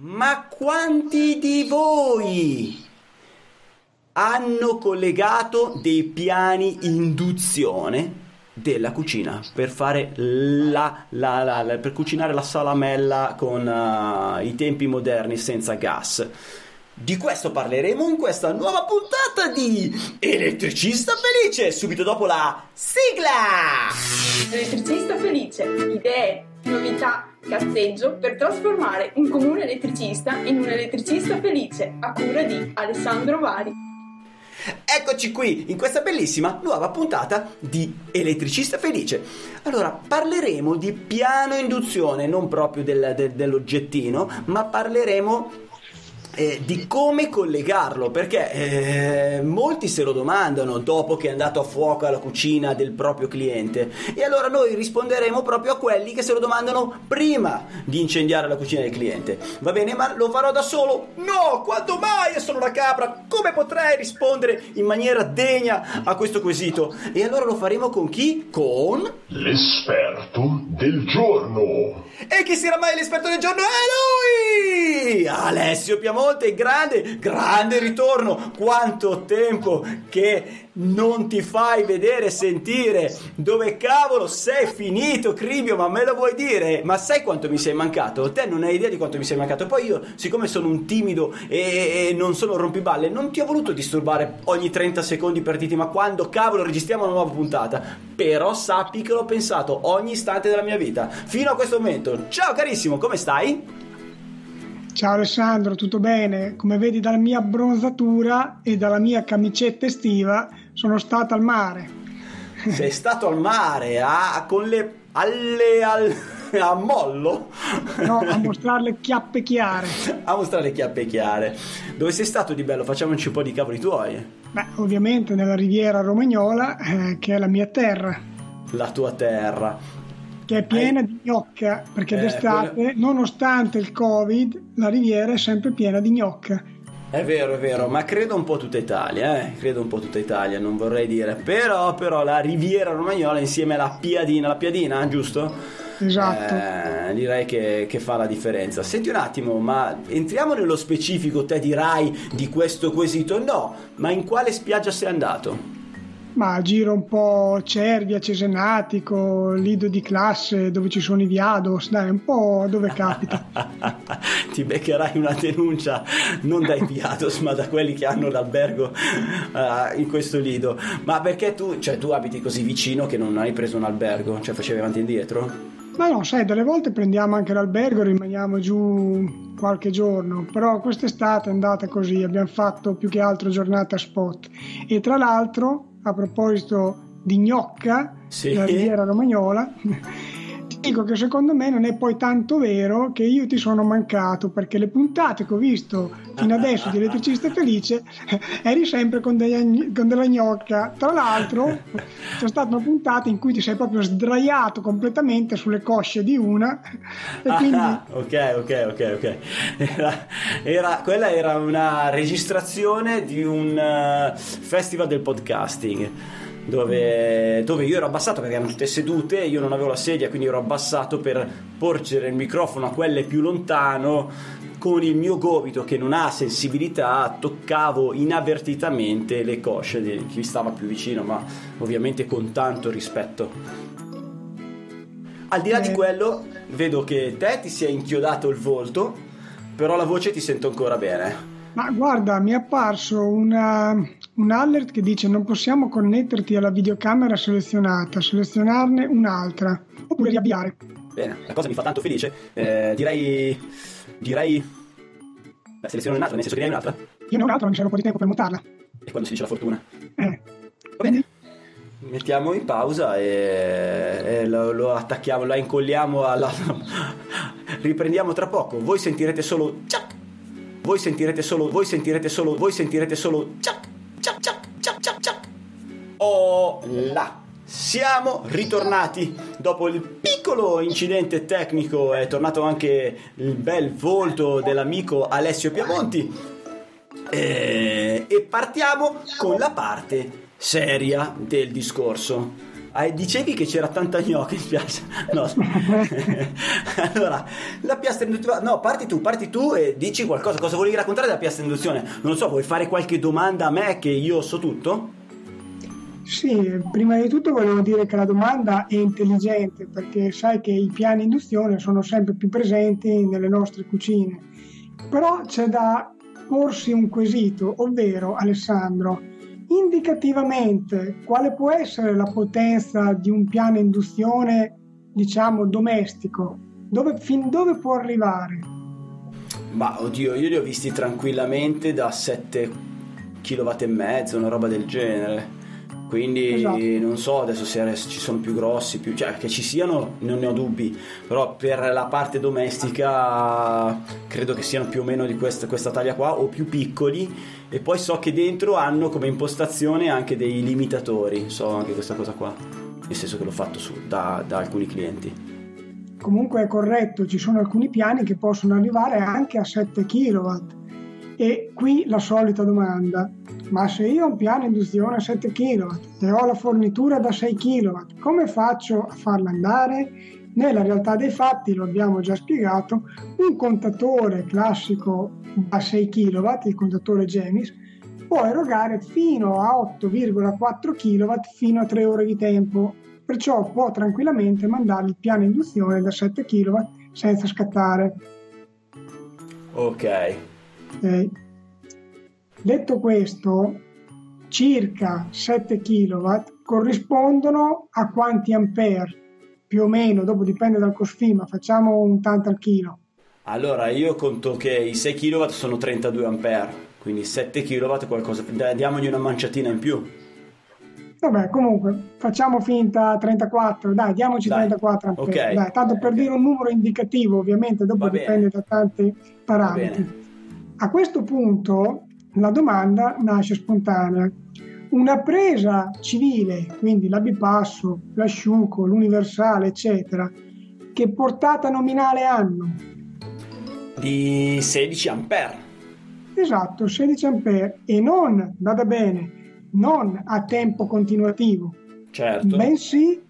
Ma quanti di voi hanno collegato dei piani induzione della cucina per fare la, la, la, la per cucinare la salamella con uh, i tempi moderni senza gas? Di questo parleremo in questa nuova puntata di Elettricista Felice, subito dopo la sigla! Elettricista Felice, idee, novità, cazzeggio per trasformare un comune elettricista in un elettricista felice, a cura di Alessandro Vari. Eccoci qui in questa bellissima nuova puntata di Elettricista Felice. Allora, parleremo di piano induzione, non proprio del, del, dell'oggettino, ma parleremo eh, di come collegarlo, perché eh, molti se lo domandano dopo che è andato a fuoco alla cucina del proprio cliente e allora noi risponderemo proprio a quelli che se lo domandano prima di incendiare la cucina del cliente. Va bene, ma lo farò da solo? No, quando mai? Io sono una capra, come potrei rispondere in maniera degna a questo quesito? E allora lo faremo con chi? Con l'esperto del giorno. E chi sarà mai l'esperto del giorno? È lui! Alessio Piamonte, grande, grande ritorno! Quanto tempo che non ti fai vedere sentire! Dove cavolo sei finito, Cribio? Ma me lo vuoi dire? Ma sai quanto mi sei mancato? Te non hai idea di quanto mi sei mancato. Poi io, siccome sono un timido e, e non sono rompiballe, non ti ho voluto disturbare ogni 30 secondi per dirti ma quando cavolo registriamo una nuova puntata? Però sappi che l'ho pensato ogni istante della mia vita, fino a questo momento. Ciao carissimo, come stai? Ciao Alessandro, tutto bene? Come vedi dalla mia abbronzatura e dalla mia camicetta estiva, sono stato al mare. Sei stato al mare, ah, con le alle al, a mollo? No, a mostrare le chiappe chiare. a mostrare le chiappe chiare. Dove sei stato di bello? Facciamoci un po' di cavoli tuoi. Beh, ovviamente nella riviera romagnola, eh, che è la mia terra. La tua terra che è piena di gnocca, perché eh, d'estate, quello... nonostante il Covid, la riviera è sempre piena di gnocca. È vero, è vero, ma credo un po' tutta Italia, eh? credo un po' tutta Italia, non vorrei dire, però, però la riviera romagnola insieme alla Piadina, la Piadina, giusto? Esatto. Eh, direi che, che, fa la differenza. Senti un attimo, ma entriamo nello specifico, te dirai di questo quesito? No, ma in quale spiaggia sei andato? Ma giro un po' Cervia, Cesenatico, Lido di classe dove ci sono i Viados, dai, un po' dove capita. Ti beccherai una denuncia non dai Viados, ma da quelli che hanno l'albergo uh, in questo lido. Ma perché tu, cioè, tu abiti così vicino che non hai preso un albergo? Cioè, facevi avanti e indietro? Ma no, sai, delle volte prendiamo anche l'albergo e rimaniamo giù qualche giorno, però quest'estate è andata così, abbiamo fatto più che altro giornata spot. E tra l'altro a proposito di gnocca, sì. la riviera romagnola, ti dico che secondo me non è poi tanto vero che io ti sono mancato perché le puntate che ho visto fino adesso di Elettricista Felice eri sempre con, degli, con della gnocca. Tra l'altro c'è stata una puntata in cui ti sei proprio sdraiato completamente sulle cosce di una. E quindi... Ah, ok, ok, ok, ok. Era, era, quella era una registrazione di un uh, festival del podcasting dove, dove, io ero abbassato perché erano tutte sedute, io non avevo la sedia, quindi ero abbassato per porgere il microfono a quelle più lontano. Con il mio gomito che non ha sensibilità, toccavo inavvertitamente le cosce di chi stava più vicino, ma ovviamente con tanto rispetto. Al di là di quello, vedo che te ti sia inchiodato il volto, però la voce ti sento ancora bene. Ma guarda, mi è apparso una, un alert che dice non possiamo connetterti alla videocamera selezionata, selezionarne un'altra oppure riavviare. Bene, la cosa mi fa tanto felice. Eh, direi. Direi. Beh, seleziono un'altra, nel senso che ne hai un'altra? Io ne ho un'altra, ma mi serve un po' di tempo per mutarla. E quando si dice la fortuna? Eh. Va bene. Mettiamo in pausa e, e lo, lo, attacchiamo, la incolliamo alla. Riprendiamo tra poco. Voi sentirete solo. Ciac! Voi sentirete solo. Voi sentirete solo. Voi sentirete solo. Ciac! Ciac! Ciac! Ciac! Ciac! Ciac! Oh là! Siamo ritornati dopo il piccolo incidente tecnico, è tornato anche il bel volto dell'amico Alessio Piamonti e, e partiamo con la parte seria del discorso. ah, dicevi che c'era tanta gnocca in spiaggia. No. allora, la piastra induttiva. No, parti tu, parti tu e dici qualcosa. Cosa volevi raccontare della piastra induzione? Non lo so, vuoi fare qualche domanda a me che io so tutto? Sì, prima di tutto volevo dire che la domanda è intelligente perché sai che i piani induzione sono sempre più presenti nelle nostre cucine. Però c'è da porsi un quesito, ovvero Alessandro, indicativamente quale può essere la potenza di un piano induzione, diciamo, domestico? Dove, fin dove può arrivare? Ma oddio, io li ho visti tranquillamente da 7 kW e mezzo, una roba del genere. Quindi esatto. non so adesso se ci sono più grossi, più, cioè che ci siano non ne ho dubbi, però per la parte domestica credo che siano più o meno di questa, questa taglia qua o più piccoli. E poi so che dentro hanno come impostazione anche dei limitatori, so anche questa cosa qua, nel senso che l'ho fatto su, da, da alcuni clienti. Comunque è corretto, ci sono alcuni piani che possono arrivare anche a 7 kW e qui la solita domanda, ma se io ho un piano induzione a 7 kW e ho la fornitura da 6 kW, come faccio a farla andare? Nella realtà dei fatti, lo abbiamo già spiegato, un contatore classico a 6 kW, il contatore Gemis, può erogare fino a 8,4 kW fino a 3 ore di tempo, perciò può tranquillamente mandare il piano induzione da 7 kW senza scattare. Ok. okay. Detto questo, circa 7 kW corrispondono a quanti ampere? Più o meno, dopo dipende dal COSFI, ma facciamo un tanto al chilo. Allora, io conto che i 6 kW sono 32 ampere, quindi 7 kW qualcosa, diamogli una manciatina in più. Vabbè, comunque, facciamo finta 34, dai, diamoci dai. 34 ampere. Okay. Dai, tanto per okay. dire un numero indicativo, ovviamente, dopo Va dipende bene. da tanti parametri. A questo punto la domanda nasce spontanea. Una presa civile, quindi l'abipasso, l'asciuco, l'universale, eccetera, che portata nominale hanno? Di 16 ampere. Esatto, 16 ampere e non, vada bene, non a tempo continuativo, certo. bensì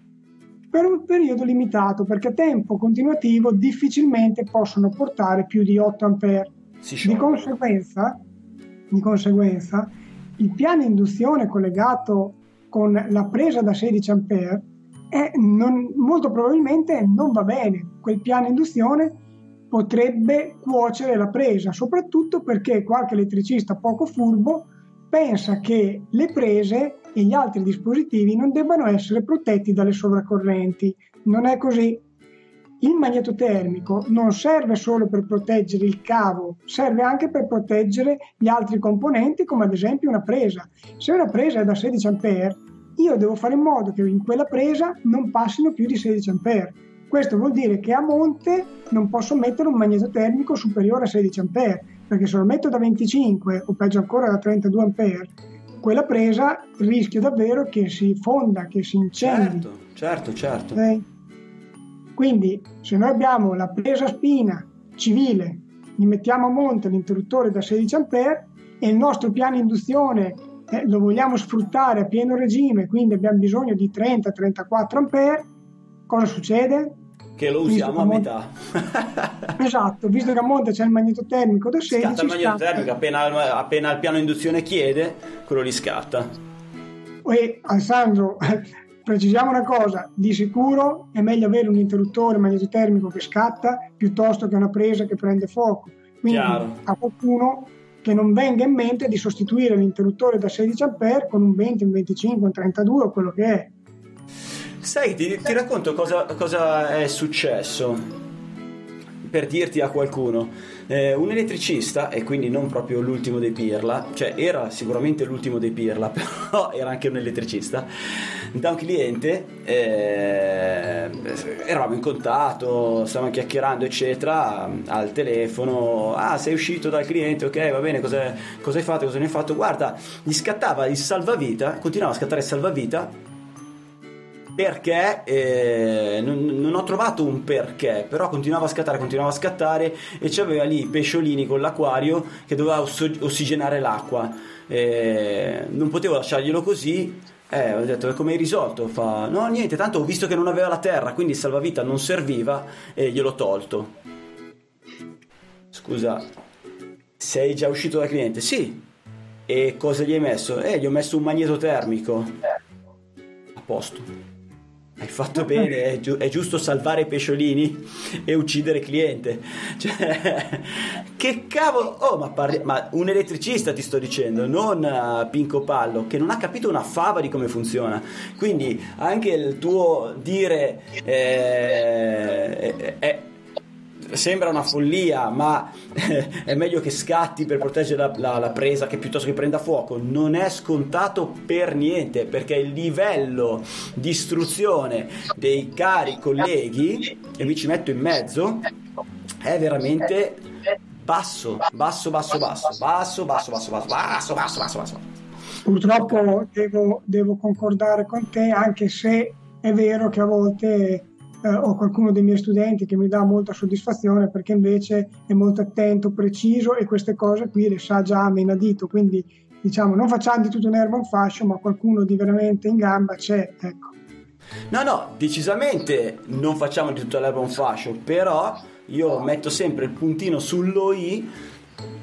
per un periodo limitato, perché a tempo continuativo difficilmente possono portare più di 8 ampere. Di conseguenza, di conseguenza, il piano induzione collegato con la presa da 16 A molto probabilmente non va bene. Quel piano induzione potrebbe cuocere la presa, soprattutto perché qualche elettricista poco furbo pensa che le prese e gli altri dispositivi non debbano essere protetti dalle sovracorrenti. Non è così. Il magnetotermico non serve solo per proteggere il cavo, serve anche per proteggere gli altri componenti, come ad esempio una presa. Se una presa è da 16 A, io devo fare in modo che in quella presa non passino più di 16 A. Questo vuol dire che a monte non posso mettere un magnetotermico superiore a 16 A, perché se lo metto da 25 o peggio ancora da 32 A, quella presa rischio davvero che si fonda, che si incendi. Certo, certo, certo. Okay? Quindi se noi abbiamo la presa spina civile, gli mettiamo a monte l'interruttore da 16 A e il nostro piano induzione eh, lo vogliamo sfruttare a pieno regime, quindi abbiamo bisogno di 30-34 A, cosa succede? Che lo usiamo a metà. esatto, visto che a monte c'è il magnetotermico da 16 scatta il magnetotermico appena, appena il piano induzione chiede, quello li scatta. E Alessandro, Precisiamo una cosa, di sicuro è meglio avere un interruttore magnetotermico che scatta piuttosto che una presa che prende fuoco. Quindi Chiaro. a qualcuno che non venga in mente di sostituire l'interruttore da 16 A con un 20, un 25, un 32 o quello che è. Sai, ti, ti racconto cosa, cosa è successo per dirti a qualcuno, eh, un elettricista, e quindi non proprio l'ultimo dei Pirla, cioè era sicuramente l'ultimo dei Pirla, però era anche un elettricista, da un cliente, eh, eravamo in contatto, stavamo chiacchierando eccetera, al telefono, ah sei uscito dal cliente, ok va bene, cosa, hai fatto, cosa ne hai fatto? Guarda, gli scattava il salvavita, continuava a scattare il salvavita perché eh, non, non, ho trovato un perché, però continuava a scattare, continuava a scattare e c'aveva lì i pesciolini con l'acquario che doveva ossigenare l'acqua. Eh, non potevo lasciarglielo così, Eh, ho detto, come hai risolto? Fa, no, niente, tanto ho visto che non aveva la terra, quindi il salvavita non serviva e gliel'ho tolto. Scusa, sei già uscito dal cliente? Sì. E cosa gli hai messo? Eh, gli ho messo un magneto termico. A posto. Hai fatto bene, è, giu- è, giusto salvare i pesciolini e uccidere cliente. Cioè, che cavolo! Oh, ma, parli- ma un elettricista ti sto dicendo, non uh, Pinco Pallo, che non ha capito una fava di come funziona. Quindi anche il tuo dire eh, è, sembra una follia, ma è meglio che scatti per proteggere la, la, la, presa che piuttosto che prenda fuoco. Non è scontato per niente, perché il livello di istruzione dei cari colleghi, e mi ci metto in mezzo, è veramente basso, basso, basso, basso, basso, basso, basso, basso, basso, basso, basso, basso. Purtroppo devo, devo concordare con te, anche se è vero che a volte eh, ho qualcuno dei miei studenti che mi dà molta soddisfazione perché invece è molto attento, preciso e queste cose qui le sa già a menadito, quindi diciamo non facciamo di tutto un erba un fascio, ma qualcuno di veramente in gamba c'è, ecco. No, no, decisamente non facciamo di tutta l'erba un fascio, però io metto sempre il puntino sullo i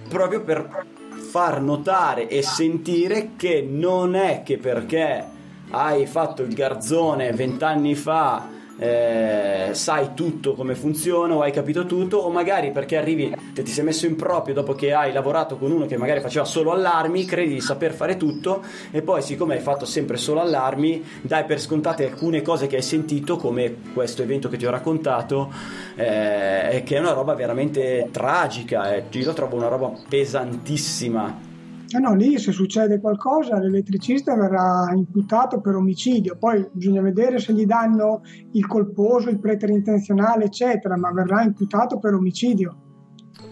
proprio per far notare e sentire che non è che perché hai fatto il garzone vent'anni fa eh, sai tutto come funziona o hai capito tutto o magari perché arrivi e ti sei messo in proprio dopo che hai lavorato con uno che magari faceva solo allarmi credi di saper fare tutto e poi siccome hai fatto sempre solo allarmi dai per scontate alcune cose che hai sentito come questo evento che ti ho raccontato eh, che è una roba veramente tragica eh. io lo trovo una roba pesantissima eh no, lì se succede qualcosa l'elettricista verrà imputato per omicidio, poi bisogna vedere se gli danno il colposo, il preterintenzionale, eccetera, ma verrà imputato per omicidio.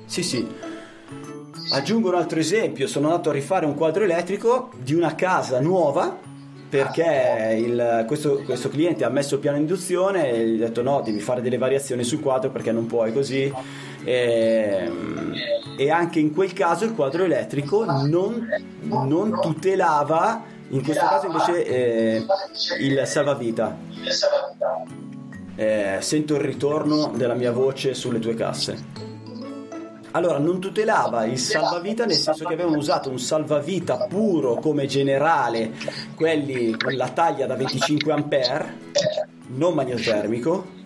Sì, sì. Aggiungo un altro esempio, sono andato a rifare un quadro elettrico di una casa nuova perché il, questo, questo, cliente ha messo il piano induzione e gli ho detto no, devi fare delle variazioni sul quadro perché non puoi così. E, e anche in quel caso il quadro elettrico non, non tutelava, in questo caso invece eh, il salvavita. Eh, sento il ritorno della mia voce sulle tue casse. Allora, non tutelava il salvavita nel senso che avevano usato un salvavita puro come generale, quelli con la taglia da 25 A, non magnetermico,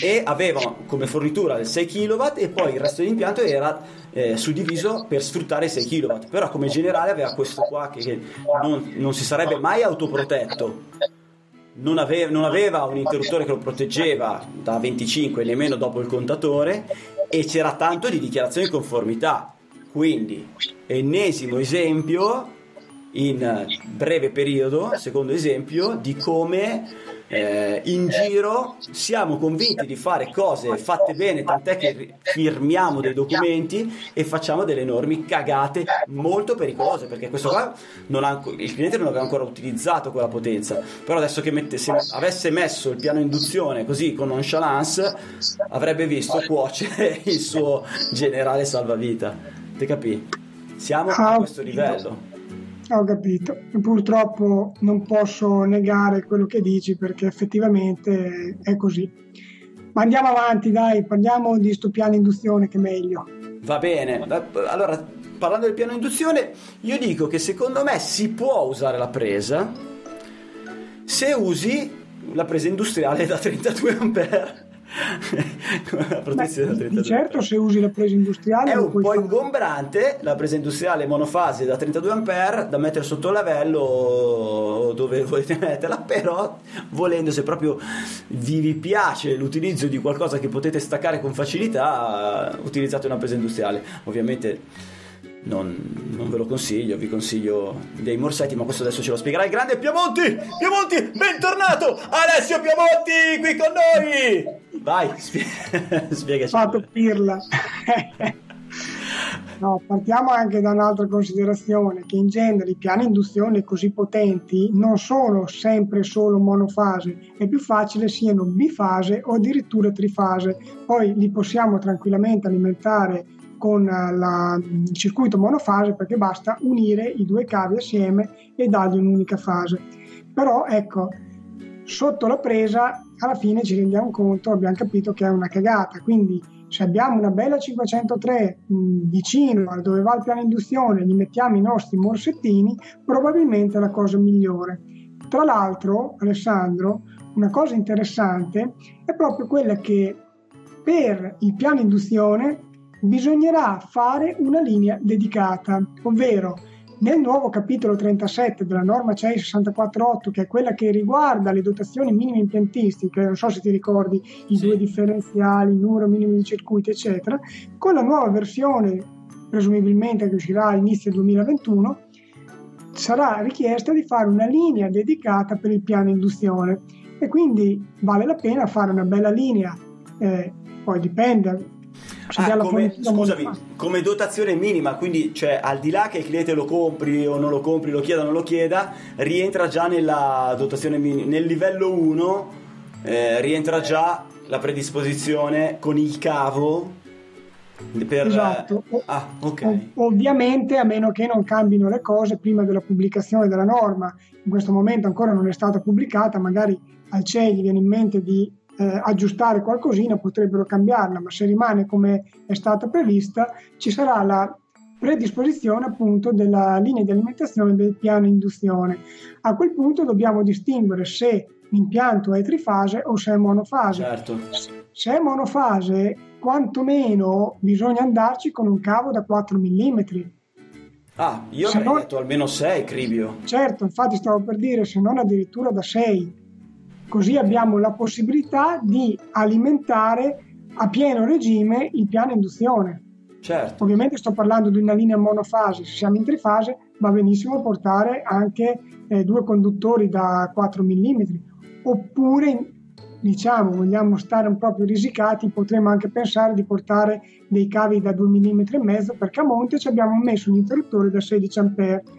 e avevano come fornitura del 6 kW e poi il resto dell'impianto era eh, suddiviso per sfruttare i 6 kW. Però come generale aveva questo qua che, che non, non si sarebbe mai autoprotetto non aveva, non aveva, un interruttore che lo proteggeva da 25 nemmeno dopo il contatore e c'era tanto di dichiarazione di conformità. Quindi, ennesimo esempio in breve periodo, secondo esempio, di come eh, in giro siamo convinti di fare cose fatte bene, tant'è che firmiamo dei documenti e facciamo delle enormi cagate molto pericolose, perché questo qua ha, il cliente non aveva ancora utilizzato quella potenza, però adesso che mette, se avesse messo il piano induzione così con nonchalance, avrebbe visto cuocere il suo generale salvavita. Ti capì? Siamo a questo livello. Ho capito. Purtroppo non posso negare quello che dici perché effettivamente è così. Ma andiamo avanti, dai, parliamo di sto piano induzione che è meglio. Va bene. Allora, parlando del piano induzione, io dico che secondo me si può usare la presa se usi la presa industriale da 32 ampere Beh, di certo se usi la presa industriale è un po' ingombrante la presa industriale monofase da 32 A da mettere sotto il lavello dove volete metterla però volendo se proprio vi, vi piace l'utilizzo di qualcosa che potete staccare con facilità utilizzate una presa industriale ovviamente non, non, ve lo consiglio, vi consiglio dei morsetti, ma questo adesso ce lo spiegherà il grande Piemonti! Piemonti, bentornato! Alessio Piemonti qui con noi! Vai, spie- spiegaci. Fatto pirla. No, partiamo anche da un'altra considerazione, che in genere i piani induzione così potenti non sono sempre solo monofase, è più facile siano bifase o addirittura trifase, poi li possiamo tranquillamente alimentare con la, il circuito monofase perché basta unire i due cavi assieme e dargli un'unica fase. Però ecco, sotto la presa alla fine ci rendiamo conto, abbiamo capito che è una cagata, quindi se abbiamo una bella 503 mh, vicino a dove va il piano induzione, gli mettiamo i nostri morsettini, probabilmente è la cosa migliore. Tra l'altro, Alessandro, una cosa interessante è proprio quella che per il piano induzione bisognerà fare una linea dedicata, ovvero nel nuovo capitolo 37 della norma CEI 648, che è quella che riguarda le dotazioni minime impiantistiche, non so se ti ricordi i sì. due differenziali, il numero minimo di circuiti, eccetera, con la nuova versione, presumibilmente che uscirà all'inizio 2021, sarà richiesta di fare una linea dedicata per il piano induzione e quindi vale la pena fare una bella linea, eh, poi dipende, Ah, come, scusami, come dotazione minima, quindi cioè, al di là che il cliente lo compri o non lo compri, lo chieda o non lo chieda, rientra già nella dotazione minima. Nel livello 1 eh, rientra già la predisposizione con il cavo per... Esatto. Ah, okay. ovviamente a meno che non cambino le cose prima della pubblicazione della norma. In questo momento ancora non è stata pubblicata, magari al CEI viene in mente di eh, aggiustare qualcosina potrebbero cambiarla, ma se rimane come è stata prevista ci sarà la predisposizione appunto della linea di alimentazione del piano induzione. A quel punto dobbiamo distinguere se l'impianto è trifase o se è monofase. Certo. Se è monofase, quantomeno bisogna andarci con un cavo da 4 mm. Ah, io se avrei non... detto almeno 6, Cribio. Certo, infatti stavo per dire, se non addirittura da 6 Così abbiamo la possibilità di alimentare a pieno regime il piano induzione. Certo. Ovviamente sto parlando di una linea monofase, se siamo in trifase va benissimo portare anche eh, due conduttori da 4 mm, oppure diciamo vogliamo stare un po' più risicati, potremmo anche pensare di portare dei cavi da 2 mm e mezzo perché a monte ci abbiamo messo un interruttore da 16 A,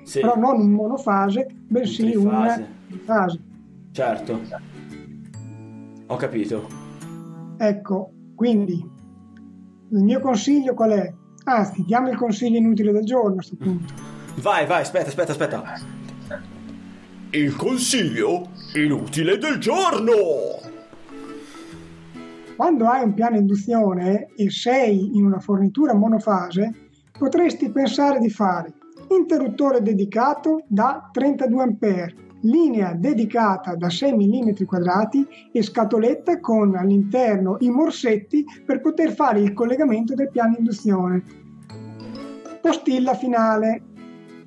sì. però non un monofase, bensì un trifase. Certo. Ho capito. Ecco, quindi il mio consiglio qual è? Anzi, diamo il consiglio inutile del giorno a questo punto. Vai, vai, aspetta, aspetta, aspetta. Il consiglio inutile del giorno! Quando hai un piano induzione e sei in una fornitura monofase, potresti pensare di fare interruttore dedicato da 32 A linea dedicata da 6 mm quadrati e scatoletta con all'interno i morsetti per poter fare il collegamento del piano induzione. Postilla finale.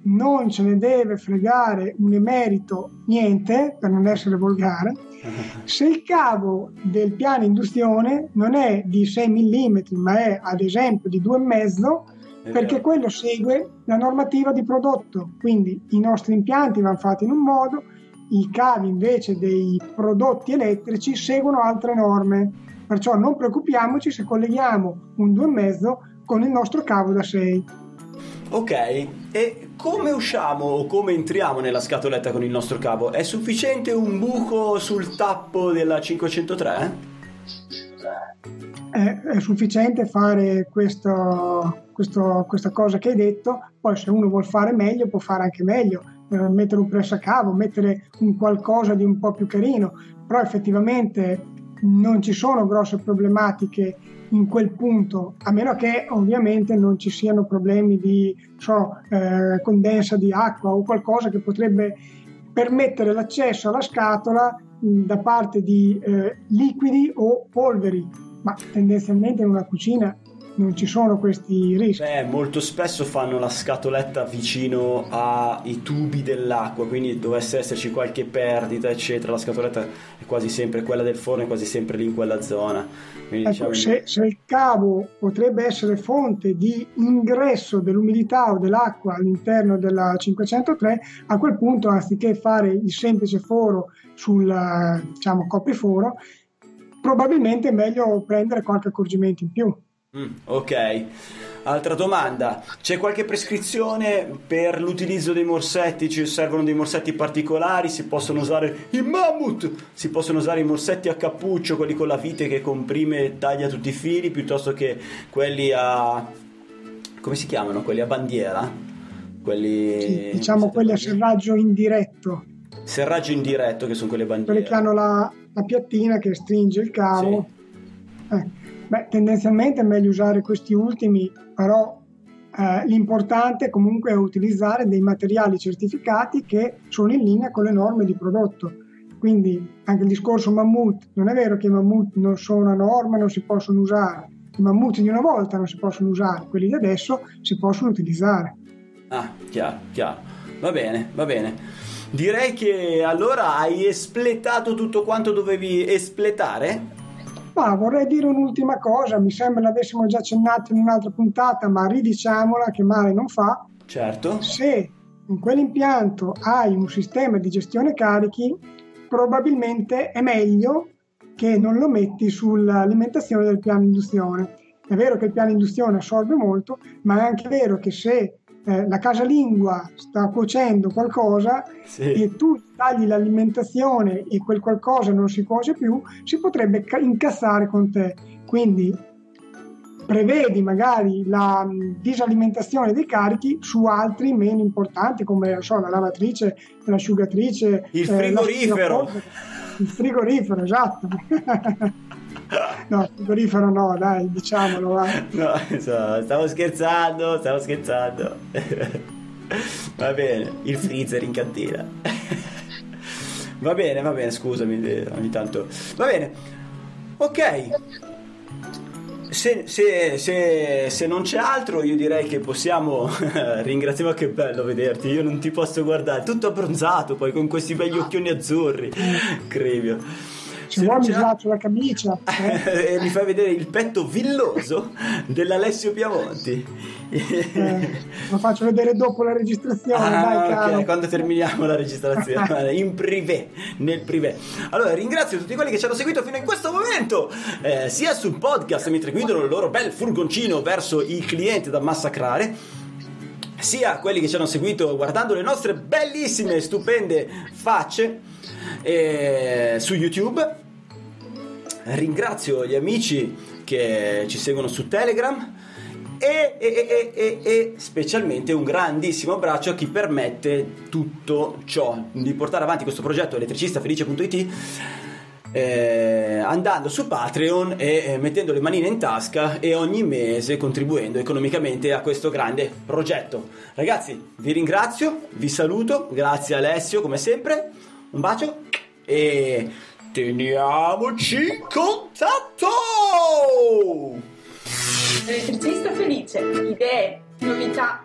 Non ce ne deve fregare un emerito niente, per non essere volgare, se il cavo del piano induzione non è di 6 mm ma è ad esempio di 2,5 perché quello segue la normativa di prodotto, quindi i nostri impianti vanno fatti in un modo, i cavi invece dei prodotti elettrici seguono altre norme, perciò non preoccupiamoci se colleghiamo un 2,5 con il nostro cavo da 6. Ok, e come usciamo o come entriamo nella scatoletta con il nostro cavo? È sufficiente un buco sul tappo della 503? È, è sufficiente fare questo, questo, questa cosa che hai detto, poi se uno vuol fare meglio può fare anche meglio, eh, mettere un press a cavo, mettere un qualcosa di un po' più carino, però effettivamente non ci sono grosse problematiche in quel punto, a meno che ovviamente non ci siano problemi di so, eh, condensa di acqua o qualcosa che potrebbe permettere l'accesso alla scatola da parte di eh, liquidi o polveri, ma tendenzialmente in una cucina non ci sono questi rischi. Beh, molto spesso fanno la scatoletta vicino ai tubi dell'acqua, quindi dovesse esserci qualche perdita, eccetera, la scatoletta è quasi sempre quella del forno, è quasi sempre lì in quella zona. Ecco, diciamo... se, se, il cavo potrebbe essere fonte di ingresso dell'umidità o dell'acqua all'interno della 503, a quel punto, anziché fare il semplice foro sul diciamo, copriforo, probabilmente è meglio prendere qualche accorgimento in più. Mm, ok. Altra domanda, c'è qualche prescrizione per l'utilizzo dei morsetti? Ci servono dei morsetti particolari? Si possono usare i mammut? Si possono usare i morsetti a cappuccio, quelli con la vite che comprime e taglia tutti i fili, piuttosto che quelli a... come si chiamano? Quelli a bandiera? Quelli... Sì, diciamo quelli a serraggio indiretto. Serraggio indiretto, che sono quelle bandiere. Quelle che hanno la, la piattina che stringe il cavo. Sì. Eh, beh, tendenzialmente è meglio usare questi ultimi, però eh, l'importante comunque è utilizzare dei materiali certificati che sono in linea con le norme di prodotto. Quindi anche il discorso mammut, non è vero che i mammut non sono una norma, non si possono usare. I mammut di una volta non si possono usare, quelli di adesso si possono utilizzare. Ah, chiaro, chiaro. Va bene, va bene. Direi che allora hai espletato tutto quanto dovevi espletare? Ma vorrei dire un'ultima cosa, mi sembra l'avessimo già accennato in un'altra puntata, ma ridiciamola che male non fa. Certo. Se in quell'impianto hai un sistema di gestione carichi, probabilmente è meglio che non lo metti sull'alimentazione del piano induzione. È vero che il piano induzione assorbe molto, ma è anche vero che se eh, la casalingua sta cuocendo qualcosa sì. e tu tagli l'alimentazione e quel qualcosa non si cuoce più, si potrebbe ca- incassare con te. Quindi prevedi magari la disalimentazione dei carichi su altri meno importanti come so, la lavatrice, l'asciugatrice, il frigorifero. Eh, il frigorifero, esatto. no, frigorifero no, dai, diciamolo. Va. No, stavo scherzando, stavo scherzando. va bene, il freezer in cantina. va bene, va bene, scusami, ogni tanto. Va bene, ok. Se, se, se, se, non c'è altro, io direi che possiamo. Ringraziamo, che bello vederti. Io non ti posso guardare, tutto abbronzato poi con questi begli occhioni azzurri. Crevio. Se vuoi mi slaccio la camicia. Eh? e mi fai vedere il petto villoso dell'Alessio Piamonti. eh, lo faccio vedere dopo la registrazione, ah, dai. Okay, quando terminiamo la registrazione, in privé, nel privé. Allora, ringrazio tutti quelli che ci hanno seguito fino in questo momento, eh, sia sul podcast mentre guidano il loro bel furgoncino verso i clienti da massacrare sia quelli che ci hanno seguito guardando le nostre bellissime, stupende facce eh, su YouTube. Ringrazio gli amici che ci seguono su Telegram. E, e, e, e, specialmente un grandissimo abbraccio a chi permette tutto ciò di portare avanti questo progetto elettricistafelice.it eh, andando su Patreon e eh, mettendo le manine in tasca e ogni mese contribuendo economicamente a questo grande progetto. Ragazzi, vi ringrazio, vi saluto, grazie Alessio come sempre, un bacio e teniamoci in contatto! Elettricista felice, idee, novità,